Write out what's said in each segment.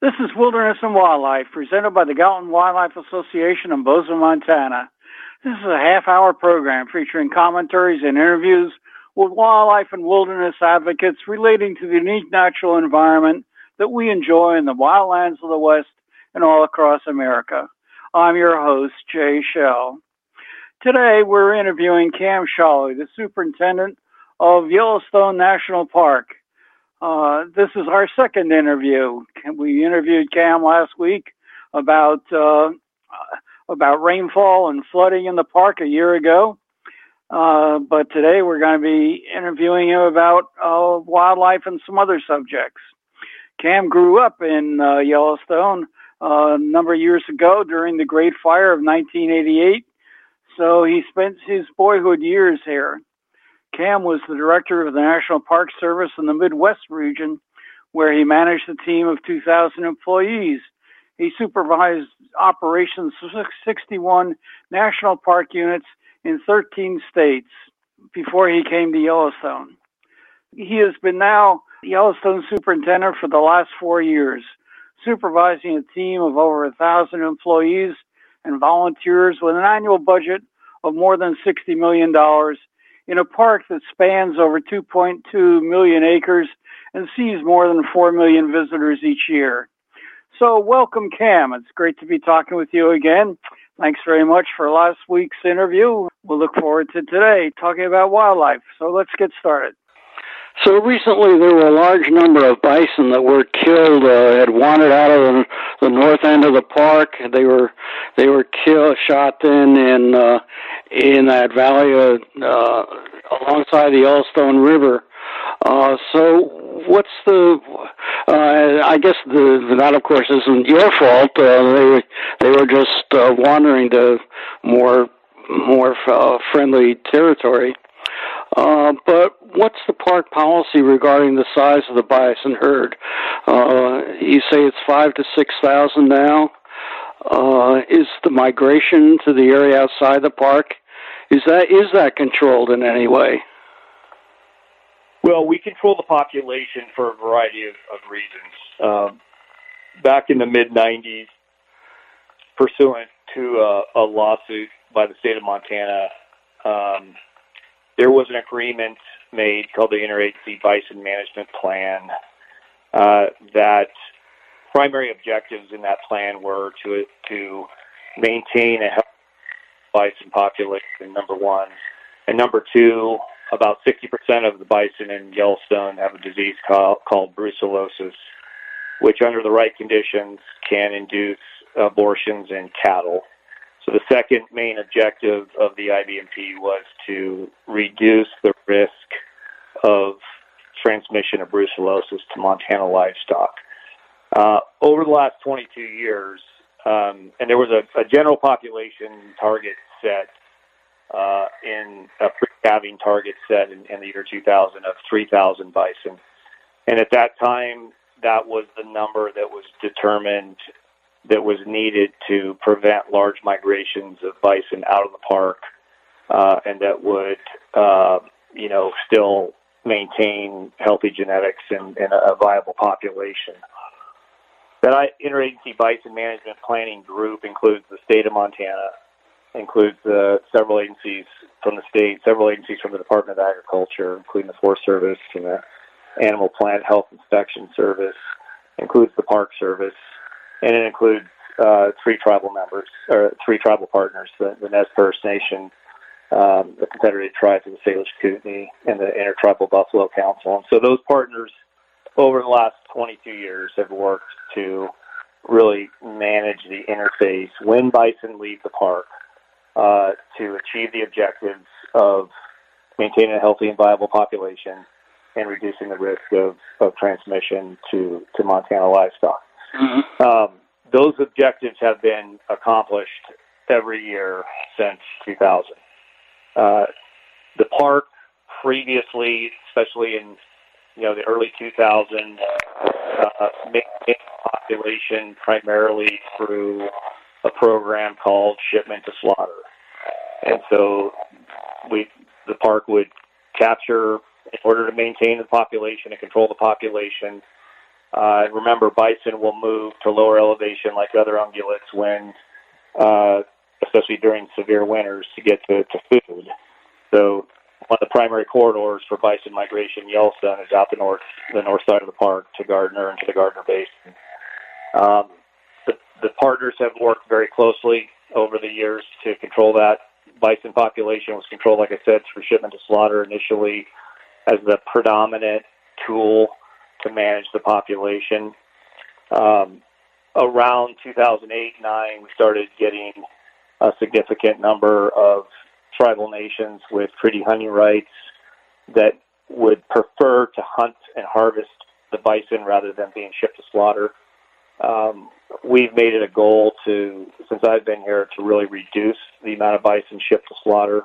This is Wilderness and Wildlife, presented by the Gallatin Wildlife Association in Bozeman, Montana. This is a half hour program featuring commentaries and interviews with wildlife and wilderness advocates relating to the unique natural environment that we enjoy in the wildlands of the West and all across America. I'm your host, Jay Shell. Today we're interviewing Cam Sholly, the superintendent of Yellowstone National Park. Uh, this is our second interview. We interviewed Cam last week about uh, about rainfall and flooding in the park a year ago. Uh, but today we're going to be interviewing him about uh, wildlife and some other subjects. Cam grew up in uh, Yellowstone uh, a number of years ago during the Great Fire of 1988. So he spent his boyhood years here. Cam was the director of the National Park Service in the Midwest region, where he managed a team of 2,000 employees. He supervised operations of 61 national park units in 13 states before he came to Yellowstone. He has been now Yellowstone superintendent for the last four years, supervising a team of over a thousand employees and volunteers with an annual budget of more than $60 million in a park that spans over 2.2 million acres and sees more than 4 million visitors each year. So, welcome, Cam. It's great to be talking with you again. Thanks very much for last week's interview. We'll look forward to today talking about wildlife. So, let's get started. So recently, there were a large number of bison that were killed. Uh, had wandered out of the, the north end of the park. They were they were killed, shot in in uh, in that valley uh, uh, alongside the Yellowstone River. Uh, so what's the? Uh, I guess the that of course isn't your fault. Uh, they were they were just uh, wandering to more more uh, friendly territory. Uh, but what's the park policy regarding the size of the bison herd? Uh, you say it's five to six thousand now. Uh, is the migration to the area outside the park is that is that controlled in any way? Well, we control the population for a variety of, of reasons. Um, back in the mid '90s, pursuant to a, a, lawsuit by the state of Montana. Um, there was an agreement made called the Interagency Bison Management Plan uh, that primary objectives in that plan were to to maintain a healthy bison population. Number one, and number two, about 60% of the bison in Yellowstone have a disease called, called brucellosis, which under the right conditions can induce abortions in cattle. So the second main objective of the IBMP was to reduce the risk of transmission of brucellosis to Montana livestock. Uh, over the last 22 years, um, and there was a, a, general population target set uh, in a pre-calving target set in, in the year 2000 of 3,000 bison, and at that time, that was the number that was determined that was needed to prevent large migrations of bison out of the park, uh, and that would, uh, you know, still maintain healthy genetics and, and a viable population. That interagency bison management planning group includes the state of Montana, includes several agencies from the state, several agencies from the Department of Agriculture, including the Forest Service and the Animal Plant Health Inspection Service, includes the Park Service, and it includes uh, three tribal members or three tribal partners: the, the Nez Perce Nation, um, the Confederated Tribes of the Salish Kootenai, and the Intertribal Buffalo Council. And so those partners, over the last 22 years, have worked to really manage the interface when bison leave the park uh, to achieve the objectives of maintaining a healthy and viable population and reducing the risk of, of transmission to, to Montana livestock. Mm-hmm. Um, those objectives have been accomplished every year since 2000. Uh, the park previously, especially in you know the early 2000s, uh, maintained population primarily through a program called shipment to slaughter, and so we the park would capture in order to maintain the population and control the population Uh, remember, bison will move to lower elevation like other ungulates when, uh, especially during severe winters, to get to, to food. So one of the primary corridors for bison migration Yellowstone is out the north, the north side of the park to Gardner and to the Gardner Basin. Um, the, the partners have worked very closely over the years to control that. Bison population was controlled, like I said, through shipment to slaughter initially as the predominant tool to manage the population. Um, around 2008 9, we started getting a significant number of tribal nations with treaty hunting rights that would prefer to hunt and harvest the bison rather than being shipped to slaughter. Um, we've made it a goal to, since I've been here, to really reduce the amount of bison shipped to slaughter.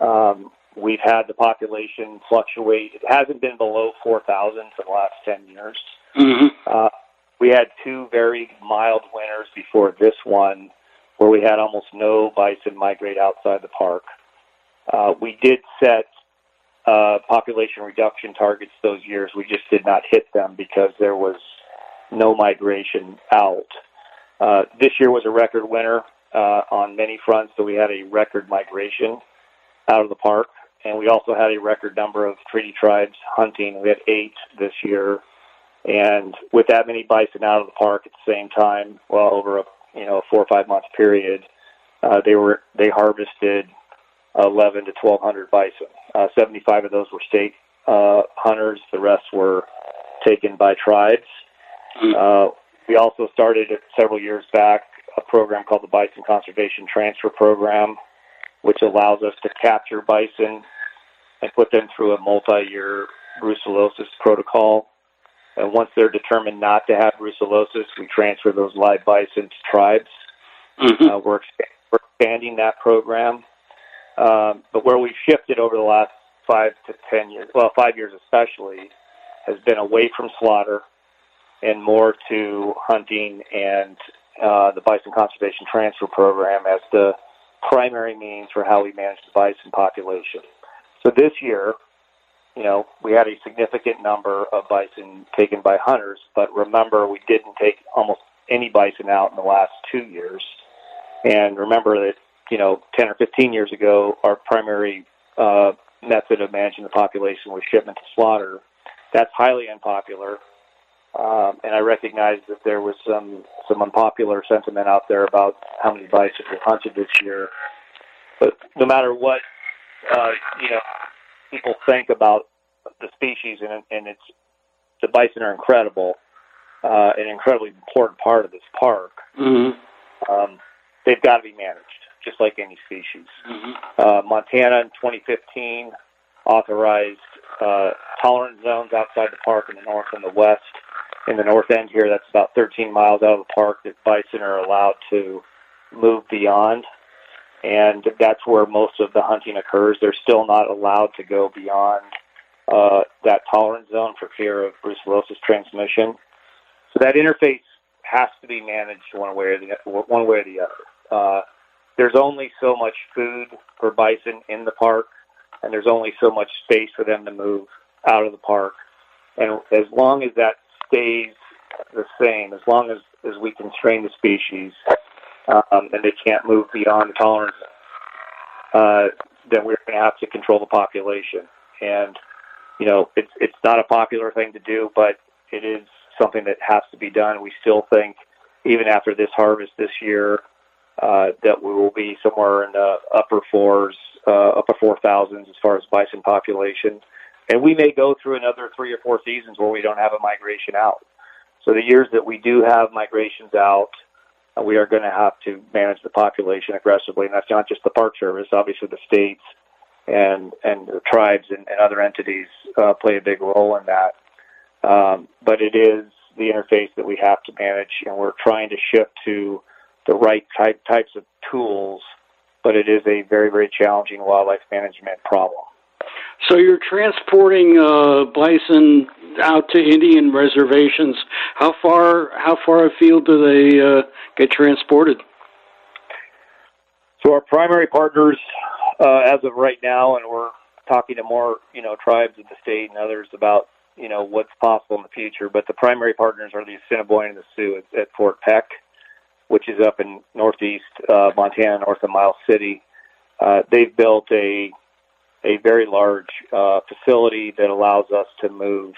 Um, we've had the population fluctuate. It hasn't been below 4,000 for the last 10 years. Mm-hmm. Uh, we had two very mild winters before this one where we had almost no bison migrate outside the park. Uh, we did set uh, population reduction targets those years. We just did not hit them because there was no migration out. Uh, this year was a record winter uh, on many fronts, so we had a record migration out of the park, and we also had a record number of treaty tribes hunting. We had eight this year, and with that many bison out of the park at the same time, well, over a you know a four or five month period, uh, they were they harvested 11 to 1200 bison. Uh, 75 of those were state uh, hunters. The rest were taken by tribes. Uh, we also started several years back a program called the Bison Conservation Transfer Program, which allows us to capture bison and put them through a multi-year brucellosis protocol. And once they're determined not to have brucellosis, we transfer those live bison to tribes. Mm-hmm. Uh, we're, we're expanding that program. Um, but where we've shifted over the last five to ten years, well, five years especially, has been away from slaughter and more to hunting and uh, the Bison Conservation Transfer Program as the primary means for how we manage the bison population. So this year, you know, we had a significant number of bison taken by hunters, but remember, we didn't take almost any bison out in the last two years. And remember that, you know, 10 or 15 years ago, our primary uh, method of managing the population was shipment to slaughter. That's highly unpopular. Um, and I recognize that there was some some unpopular sentiment out there about how many bison were hunted this year. But no matter what, uh, you know, people think about the species, and, and it's the bison are incredible, uh, an incredibly important part of this park. Mm-hmm. Um, they've got to be managed, just like any species. Mm-hmm. Uh, Montana in 2015 authorized uh, tolerance zones outside the park in the north and the west. In the north end here, that's about 13 miles out of the park that bison are allowed to move beyond. And that's where most of the hunting occurs. They're still not allowed to go beyond uh, that tolerance zone for fear of brucellosis transmission. So that interface has to be managed one way or the one way or the other. Uh, there's only so much food for bison in the park, and there's only so much space for them to move out of the park. And as long as that stays the same, as long as, as we constrain the species um, and they can't move beyond tolerance, uh, then we're going to have to control the population. And you know, it's it's not a popular thing to do, but it is something that has to be done. We still think, even after this harvest this year, uh, that we will be somewhere in the upper fours, uh, upper four thousands as far as bison population, and we may go through another three or four seasons where we don't have a migration out. So the years that we do have migrations out, we are going to have to manage the population aggressively, and that's not just the Park Service. Obviously, the states and and the tribes and, and other entities uh, play a big role in that. Um, but it is the interface that we have to manage, and we're trying to shift to the right type types of tools. But it is a very very challenging wildlife management problem. So you're transporting uh, bison out to Indian reservations. How far how far afield do they uh, get transported? So our primary partners, uh, as of right now, and we're talking to more, you know, tribes in the state and others about you know what's possible in the future. But the primary partners are the Assiniboine and the Sioux at, at Fort Peck, which is up in northeast uh, Montana, north of Miles City. Uh, they've built a a very large uh, facility that allows us to move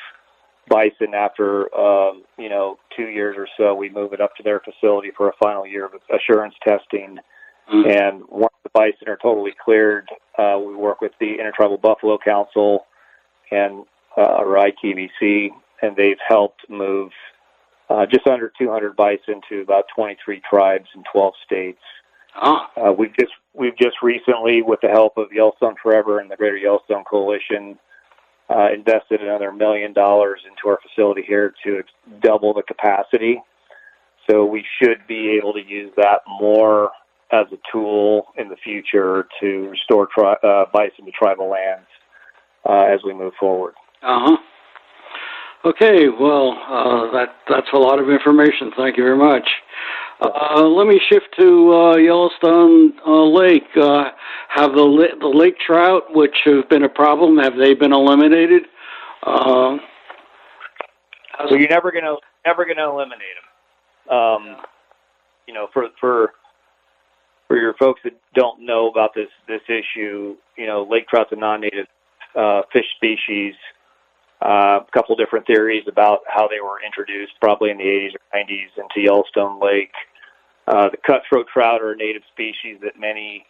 bison after um, you know two years or so. We move it up to their facility for a final year of assurance testing. Mm-hmm. And once the bison are totally cleared, uh, we work with the Intertribal Buffalo Council and uh, or ITBC, and they've helped move uh, just under 200 bison to about 23 tribes in 12 states. Oh. Uh, we've just we've just recently, with the help of Yellowstone Forever and the Greater Yellowstone Coalition, uh, invested another million dollars into our facility here to double the capacity. So we should be able to use that more as a tool in the future to restore tri- uh, bison to tribal lands uh, as we move forward. Uh huh. Okay, well, uh, that that's a lot of information. Thank you very much. Uh, let me shift to uh, Yellowstone uh, Lake. Uh, have the the lake trout, which have been a problem, have they been eliminated? Uh, so you're never gonna never gonna eliminate them. Um, you know, for for for your folks that don't know about this this issue, you know, lake trout's a non-native uh, fish species. Uh, a couple different theories about how they were introduced, probably in the 80s or 90s, into Yellowstone Lake. Uh, the cutthroat trout are a native species that many,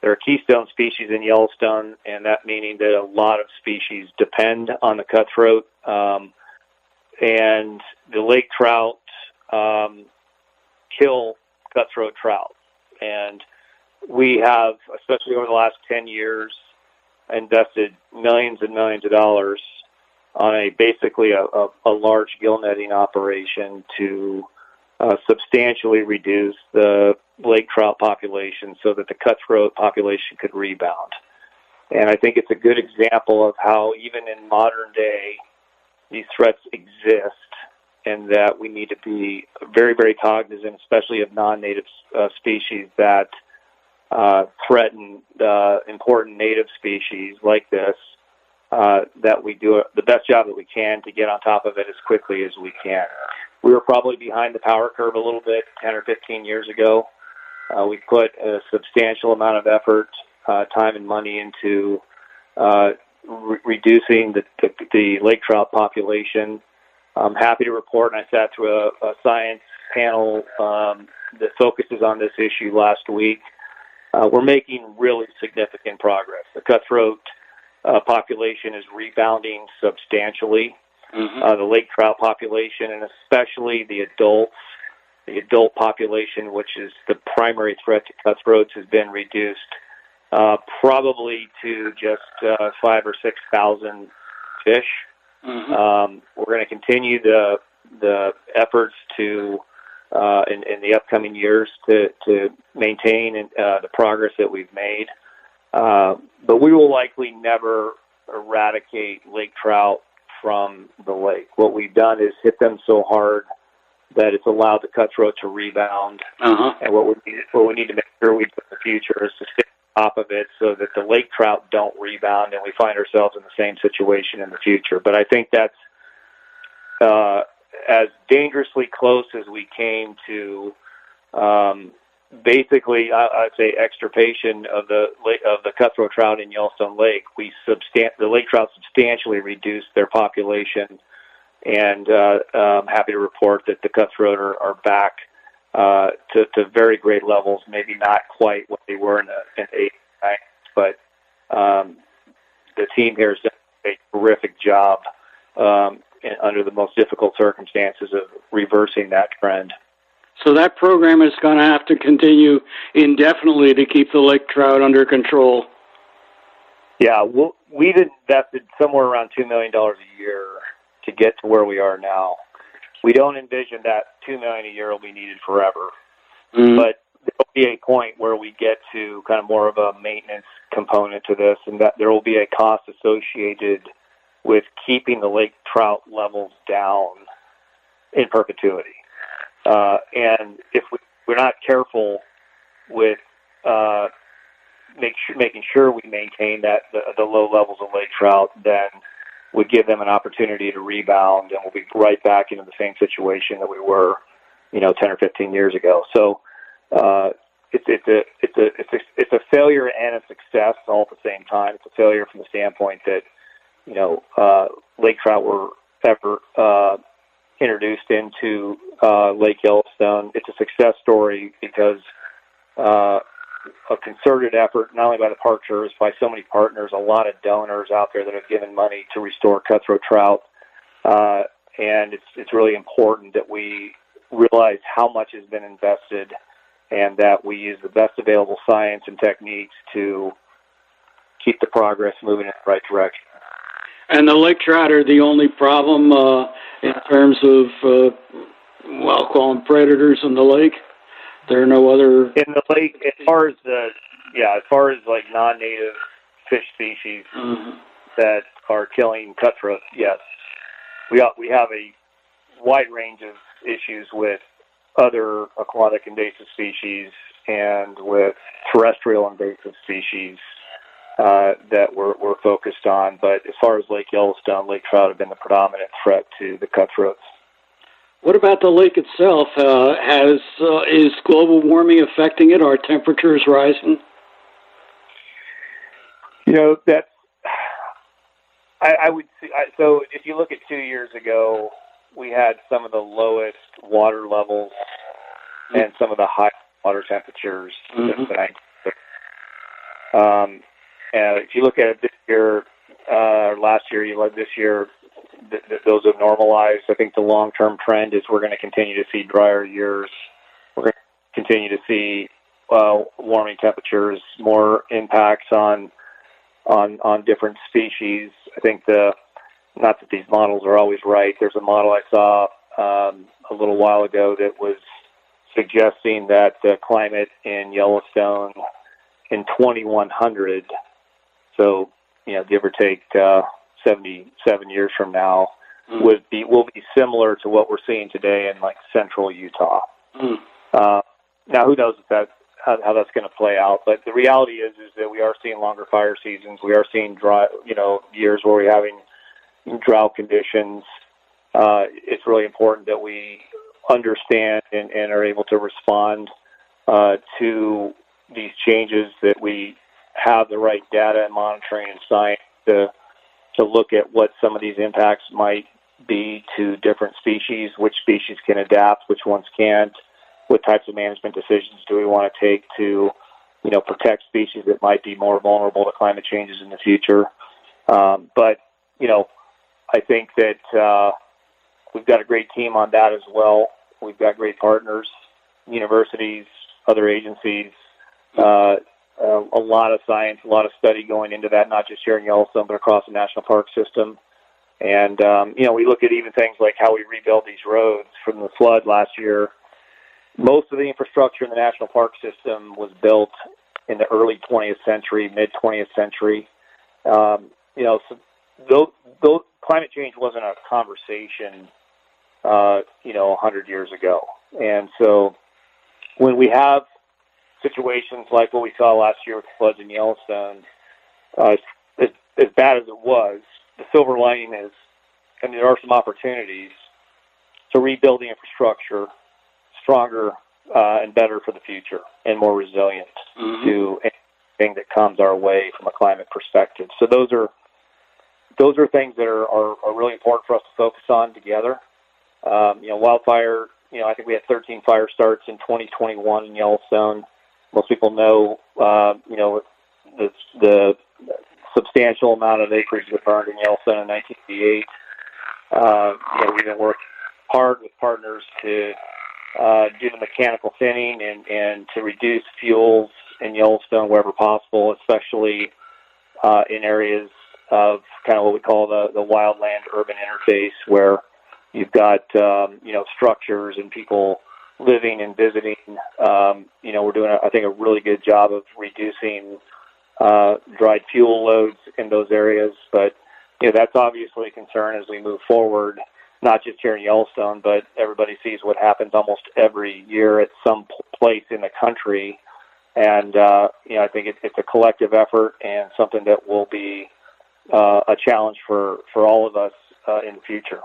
they're a keystone species in Yellowstone, and that meaning that a lot of species depend on the cutthroat. Um, and the lake trout um, kill cutthroat trout. And we have, especially over the last 10 years, invested millions and millions of dollars on a basically a, a, a large gill netting operation to uh, substantially reduce the lake trout population so that the cutthroat population could rebound. And I think it's a good example of how even in modern day these threats exist and that we need to be very, very cognizant, especially of non-native uh, species that uh, threaten uh, important native species like this, uh, that we do the best job that we can to get on top of it as quickly as we can. We were probably behind the power curve a little bit 10 or 15 years ago. Uh, we put a substantial amount of effort, uh, time, and money into uh, re- reducing the, the, the lake trout population. I'm happy to report, and I sat through a, a science panel um, that focuses on this issue last week. Uh, we're making really significant progress. The cutthroat uh, population is rebounding substantially. Mm-hmm. Uh, the lake trout population, and especially the adults, the adult population, which is the primary threat to cutthroats, has been reduced uh, probably to just uh, five or six thousand fish. Mm-hmm. Um, we're going to continue the the efforts to uh, in, in the upcoming years to to maintain uh, the progress that we've made. Uh, but we will likely never eradicate lake trout from the lake. What we've done is hit them so hard that it's allowed the cutthroat to rebound. Uh-huh. And what we need, what we need to make sure we do in the future is to stay on top of it so that the lake trout don't rebound and we find ourselves in the same situation in the future. But I think that's uh, as dangerously close as we came to um, basically, I, would say extirpation of the of the cutthroat trout in Yellowstone Lake. We substan- the lake trout substantially reduced their population, and uh, I'm happy to report that the cutthroat are, are back uh, to, to very great levels. Maybe not quite what they were in the in eight, but um, the team here has done a terrific job um, under the most difficult circumstances of reversing that trend. So that program is going to have to continue indefinitely to keep the lake trout under control. Yeah, we'll, we've invested somewhere around $2 million a year to get to where we are now. We don't envision that 2 million a year will be needed forever. Mm-hmm. But there'll be a point where we get to kind of more of a maintenance component to this, and that there will be a cost associated with keeping the lake trout levels down in perpetuity. Uh, and if we, we're not careful with uh, make sure, making sure we maintain that the, the low levels of lake trout, then would give them an opportunity to rebound, and we'll be right back into the same situation that we were, you know, 10 or 15 years ago. So uh, it's it's a it's a it's a it's a failure and a success all at the same time. It's a failure from the standpoint that you know uh, lake trout were ever uh, introduced into uh, Lake Yellowstone. It's a success story because uh, a concerted effort, not only by the park service, by so many partners, a lot of donors out there that have given money to restore cutthroat trout. Uh, and it's it's really important that we realize how much has been invested and that we use the best available science and techniques to keep the progress moving in the right direction. And the lake trout are the only problem uh, in terms of, uh, well, call them predators in the lake. There are no other in the lake as far as the yeah as far as like non-native fish species mm-hmm. that are killing cutthroat. Yes, we have, we have a wide range of issues with other aquatic invasive species and with terrestrial invasive species uh, that we're, we're focused on. But as far as Lake Yellowstone, lake trout have been the predominant threat to the cutthroats. What about the lake itself? Uh, has uh, is global warming affecting it? Are temperatures rising? You know that's. I, I would see. I, so if you look at two years ago, we had some of the lowest water levels and some of the high water temperatures mm-hmm. since the 1960s. Um, and if you look at it this year, uh, last year, you look this year, th- th- those have normalized. I think the long-term trend is we're going to continue to see drier years. We're going to continue to see uh, warming temperatures, more impacts on on on different species. I think the not that these models are always right. There's a model I saw um, a little while ago that was suggesting that the climate in Yellowstone in 2100, so you know, give or take uh, 77 years from now, mm. would be will be similar to what we're seeing today in like central Utah. Mm. Uh, now, who knows if that how, how that's going to play out? But the reality is is that we are seeing longer fire seasons. We are seeing dry, you know, years where we're having drought conditions, uh, it's really important that we understand and, and are able to respond uh, to these changes, that we have the right data and monitoring and science to, to look at what some of these impacts might be to different species, which species can adapt, which ones can't, what types of management decisions do we want to take to, you know, protect species that might be more vulnerable to climate changes in the future. Um, but, you know, I think that uh, we've got a great team on that as well. We've got great partners, universities, other agencies, uh, uh, a lot of science, a lot of study going into that, not just here in Yellowstone, but across the national park system. And, um, you know, we look at even things like how we rebuild these roads from the flood last year. Most of the infrastructure in the national park system was built in the early 20th century, mid 20th century. Um, you know, so those, those, climate change wasn't a conversation, uh, you know, hundred years ago. And so when we have situations like what we saw last year with the floods in Yellowstone, uh, as, as bad as it was, the silver lining is, and there are some opportunities to rebuild the infrastructure stronger uh, and better for the future and more resilient mm-hmm. to anything that comes our way from a climate perspective. So those are those are things that are, are, are really important for us to focus on together. Um, you know, wildfire, you know, I think we had 13 fire starts in 2021 in Yellowstone. Most people know, uh, you know, the, the substantial amount of acreage that burned in Yellowstone in 1988. Uh, you know, we've been working hard with partners to uh, do the mechanical thinning and, and to reduce fuels in Yellowstone wherever possible, especially uh, in areas of kind of what we call the the wildland urban interface, where you've got um, you know structures and people living and visiting. Um, you know, we're doing I think a really good job of reducing uh, dried fuel loads in those areas, but you know that's obviously a concern as we move forward. Not just here in Yellowstone, but everybody sees what happens almost every year at some place in the country, and uh, you know I think it, it's a collective effort and something that will be uh, a challenge for for all of us uh, in the future.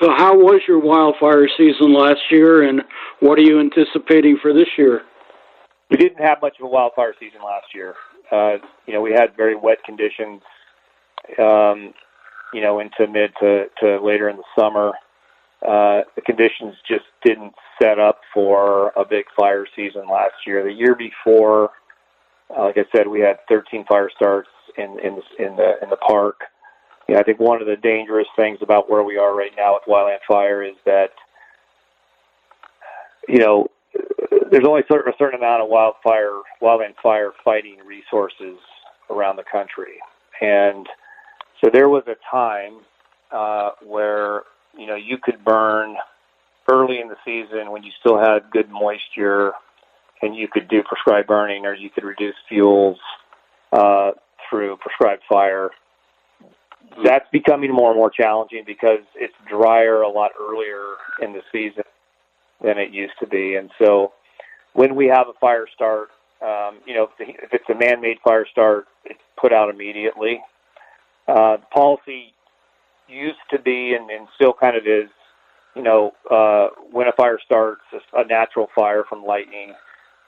So, how was your wildfire season last year, and what are you anticipating for this year? We didn't have much of a wildfire season last year. Uh, you know, we had very wet conditions. Um, you know, into mid to, to later in the summer. Uh, the conditions just didn't set up for a big fire season last year. The year before, uh, like I said, we had 13 fire starts in in the, in the in the park. You know, I think one of the dangerous things about where we are right now with wildland fire is that you know there's only a certain amount of wildfire wildland fire fighting resources around the country, and so there was a time uh, where you know you could burn early in the season when you still had good moisture, and you could do prescribed burning, or you could reduce fuels uh, through prescribed fire. That's becoming more and more challenging because it's drier a lot earlier in the season than it used to be, and so when we have a fire start, um, you know, if it's a man-made fire start, it's put out immediately. Uh, policy used to be and, and still kind of is, you know, uh, when a fire starts, a natural fire from lightning,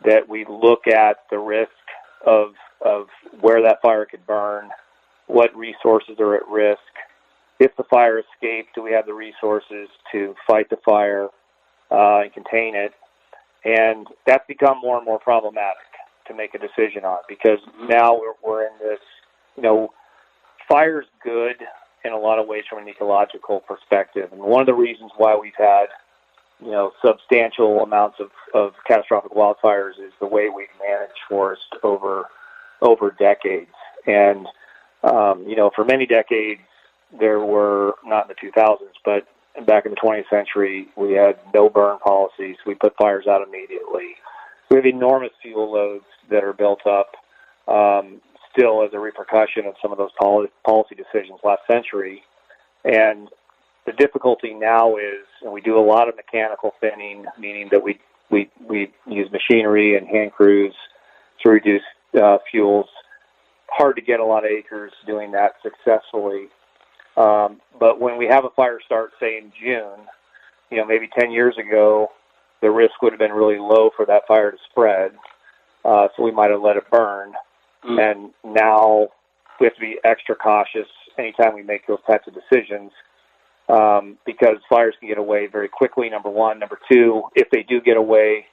that we look at the risk of of where that fire could burn, what resources are at risk. If the fire escaped, do we have the resources to fight the fire uh, and contain it? And that's become more and more problematic to make a decision on because now we're, we're in this, you know, fire's good in a lot of ways from an ecological perspective. And one of the reasons why we've had, you know, substantial amounts of, of catastrophic wildfires is the way we've managed forest over over decades. And um, you know, for many decades there were not in the 2000s, but back in the 20th century, we had no burn policies. We put fires out immediately. We have enormous fuel loads that are built up. Um, still as a repercussion of some of those policy decisions last century. And the difficulty now is, and we do a lot of mechanical thinning, meaning that we we we use machinery and hand crews to reduce uh, fuels. Hard to get a lot of acres doing that successfully. Um, but when we have a fire start, say in June, you know, maybe 10 years ago, the risk would have been really low for that fire to spread. Uh, so we might have let it burn. Mm. And now we have to be extra cautious anytime we make those types of decisions um, because fires can get away very quickly, number one. Number two, if they do get away,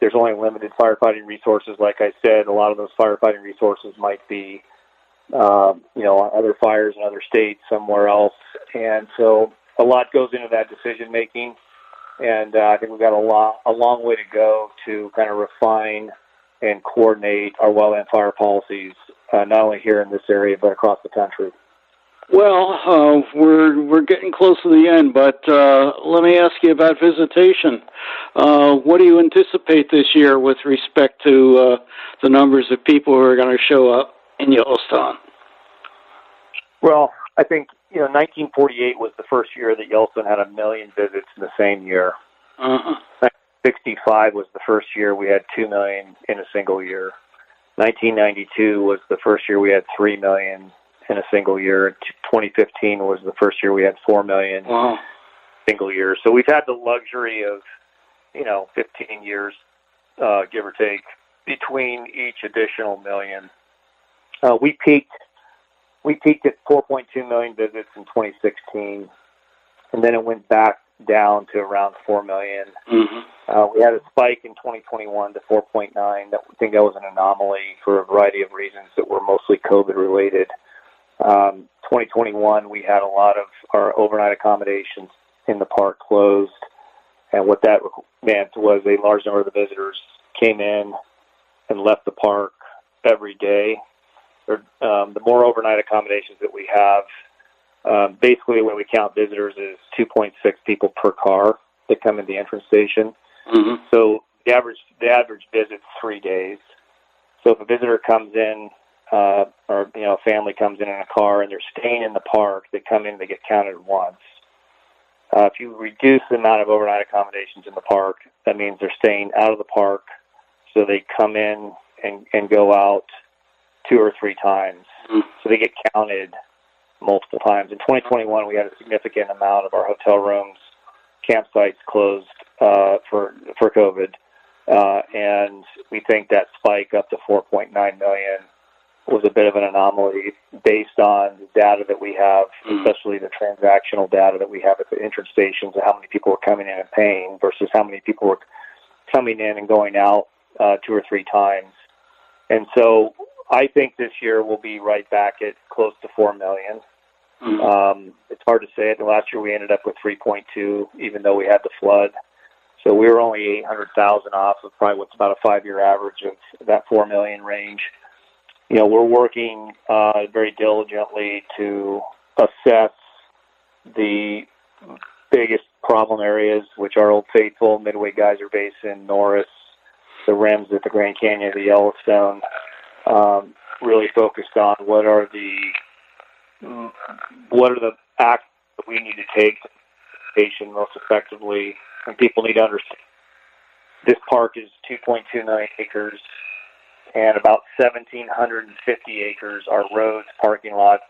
there's only limited firefighting resources. Like I said, a lot of those firefighting resources might be, uh, you know, other fires in other states, somewhere else. And so a lot goes into that decision making. And uh, I think we've got a, lot, a long way to go to kind of refine and coordinate our wildland fire policies, uh, not only here in this area but across the country. Well, uh, we're we're getting close to the end, but uh, let me ask you about visitation. Uh, what do you anticipate this year with respect to uh, the numbers of people who are going to show up in Yellowstone? Well, I think you know 1948 was the first year that Yellowstone had a million visits in the same year. Uh-huh. 65 was the first year we had 2 million in a single year. 1992 was the first year we had 3 million in a single year. 2015 was the first year we had 4 million wow. single year. So we've had the luxury of, you know, 15 years, uh, give or take, between each additional million. Uh, we peaked we peaked at 4.2 million visits in 2016, and then it went back down to around 4 million. Mm-hmm. Uh, we had a spike in 2021 to 4.9. That I think that was an anomaly for a variety of reasons that were mostly COVID related. Um, 2021, we had a lot of our overnight accommodations in the park closed, and what that meant was a large number of the visitors came in and left the park every day. Um, the more overnight accommodations that we have, um, basically, the way we count visitors is 2.6 people per car that come in the entrance station. Mm-hmm. So the average the average visit's three days. So if a visitor comes in, uh, or you know, a family comes in in a car and they're staying in the park, they come in, they get counted once. Uh, if you reduce the amount of overnight accommodations in the park, that means they're staying out of the park, so they come in and and go out two or three times mm. so they get counted multiple times. In 2021, we had a significant amount of our hotel rooms, campsites closed uh, for for COVID, uh, and we think that spike up to 4.9 million was a bit of an anomaly based on the data that we have, mm. especially the transactional data that we have at the entrance stations, and how many people were coming in and paying versus how many people were coming in and going out uh, two or three times. And so I think this year we'll be right back at close to four million. Mm-hmm. Um, it's hard to say. The last year we ended up with 3.2, even though we had the flood. So we were only 800,000 off of probably what's about a five-year average of that four million range. You know, we're working uh, very diligently to assess the biggest problem areas, which are Old Faithful, Midway Geyser Basin, Norris, the rims at the Grand Canyon, the Yellowstone. Um, really focused on what are the what are the acts that we need to take to patient most effectively, and people need to understand. This park is 2.2 million acres, and about 1,750 acres are roads, parking lots,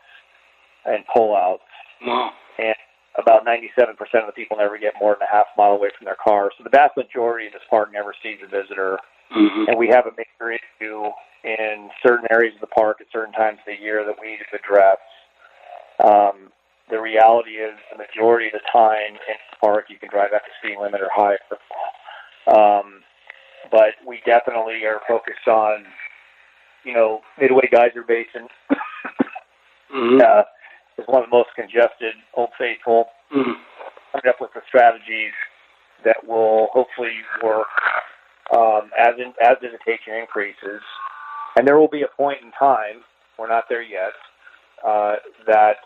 and pullouts. Wow. And about 97% of the people never get more than a half mile away from their car. So the vast majority of this park never sees a visitor. Mm-hmm. And we have a major issue in certain areas of the park at certain times of the year that we need to address. Um, the reality is, the majority of the time in the park, you can drive at the speed limit or higher. Um, but we definitely are focused on, you know, Midway Geyser Basin. mm-hmm. uh, is one of the most congested Old Faithful. Mm-hmm. Coming up with the strategies that will hopefully work um, as in, as visitation increases, and there will be a point in time we're not there yet uh, that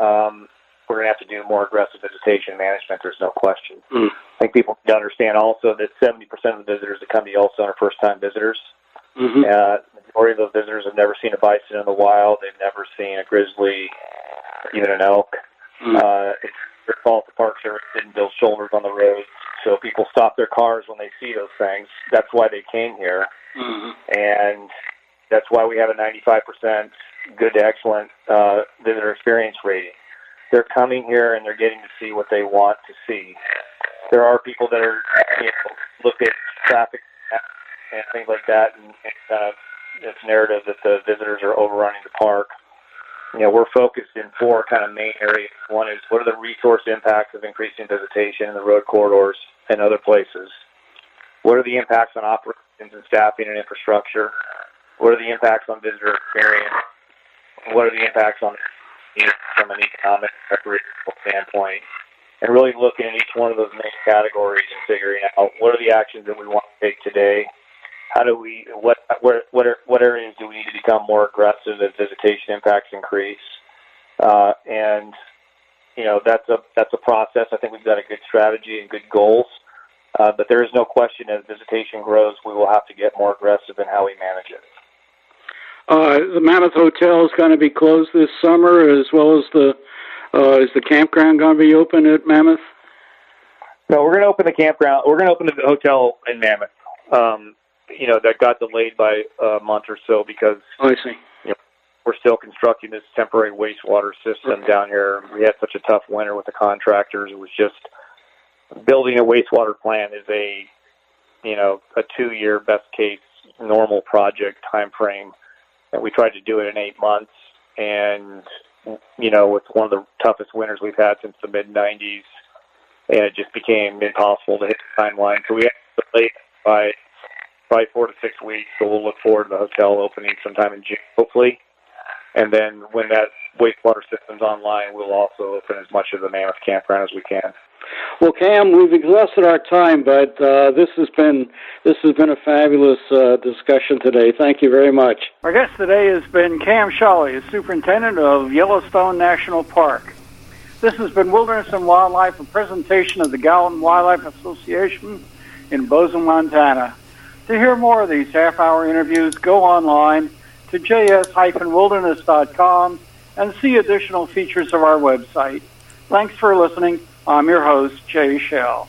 um, we're going to have to do more aggressive visitation management. There's no question. Mm. I think people need to understand also that 70% of the visitors that come to Yellowstone are first-time visitors. Mm-hmm. Uh, the majority of those visitors have never seen a bison in the wild. They've never seen a grizzly, even an elk. Mm. Uh, it's their fault the Park Service didn't build shoulders on the road, so people stop their cars when they see those things. That's why they came here, mm-hmm. and that's why we have a 95% good to excellent uh, visitor experience rating. They're coming here and they're getting to see what they want to see. There are people that are you know, look at traffic and things like that, and, and kind of this narrative that the visitors are overrunning the park. You know, we're focused in four kind of main areas. One is what are the resource impacts of increasing visitation in the road corridors and other places? What are the impacts on operations and staffing and infrastructure? What are the impacts on visitor experience? What are the impacts on from an economic recreational standpoint? And really looking at each one of those main categories and figuring out what are the actions that we want to take today how do we what what are, what areas do we need to become more aggressive as visitation impacts increase? Uh, and you know that's a that's a process. I think we've got a good strategy and good goals, uh, but there is no question as visitation grows, we will have to get more aggressive in how we manage it. Uh, the Mammoth Hotel is going to be closed this summer, as well as the uh, is the campground going to be open at Mammoth? No, we're going to open the campground. We're going to open the hotel in Mammoth. Um, you know that got delayed by a month or so because oh, I see. We're still constructing this temporary wastewater system down here. We had such a tough winter with the contractors. It was just building a wastewater plant is a you know a two year best case normal project time frame, and we tried to do it in eight months. And you know, it's one of the toughest winters we've had since the mid '90s, and it just became impossible to hit the timeline. So we had to delay by probably four to six weeks. So we'll look forward to the hotel opening sometime in June, hopefully. And then when that wastewater system's online, we'll also open as much of the Mammoth campground as we can. Well, Cam, we've exhausted our time, but uh, this has been this has been a fabulous uh, discussion today. Thank you very much. Our guest today has been Cam Sholly, Superintendent of Yellowstone National Park. This has been Wilderness and Wildlife, a presentation of the Gallatin Wildlife Association in Bozeman, Montana. To hear more of these half hour interviews, go online to js-wilderness.com and see additional features of our website. Thanks for listening. I'm your host, Jay Shell.